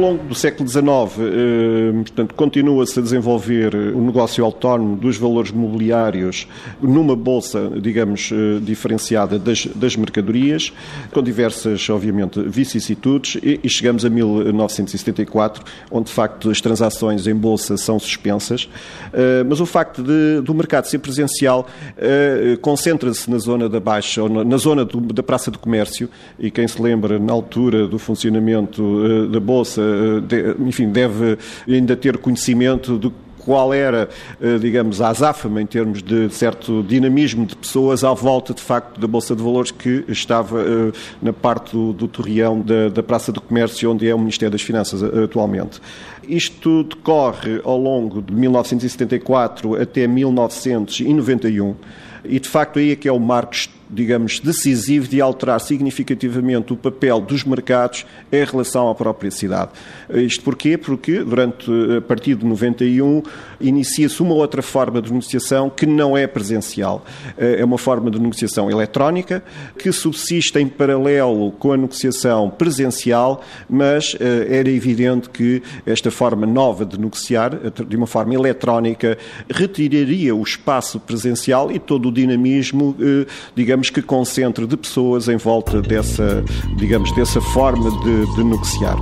Longo do século XIX, eh, portanto, continua-se a desenvolver o negócio autónomo dos valores mobiliários numa bolsa, digamos, eh, diferenciada das, das mercadorias, com diversas, obviamente, vicissitudes, e, e, chegamos a 1974, onde, de facto, as transações em bolsa são suspensas, eh, mas o facto de, do mercado ser presencial eh, concentra-se na zona da Baixa, ou na, na zona do, da Praça do Comércio, e quem se lembra, na altura do funcionamento eh, da bolsa, enfim, deve ainda ter conhecimento do qual era, digamos, a azáfama em termos de certo dinamismo de pessoas à volta, de facto, da Bolsa de Valores que estava na parte do, do torreão da, da Praça do Comércio, onde é o Ministério das Finanças atualmente. Isto decorre ao longo de 1974 até 1991 e, de facto, aí é que é o marco digamos, decisivo de alterar significativamente o papel dos mercados em relação à própria cidade. Isto porquê? Porque durante a partir de 91 inicia-se uma outra forma de negociação que não é presencial. É uma forma de negociação eletrónica que subsiste em paralelo com a negociação presencial, mas eh, era evidente que esta forma nova de negociar, de uma forma eletrónica, retiraria o espaço presencial e todo o dinamismo, eh, digamos, digamos que concentre de pessoas em volta dessa, digamos, dessa forma de, de negociar.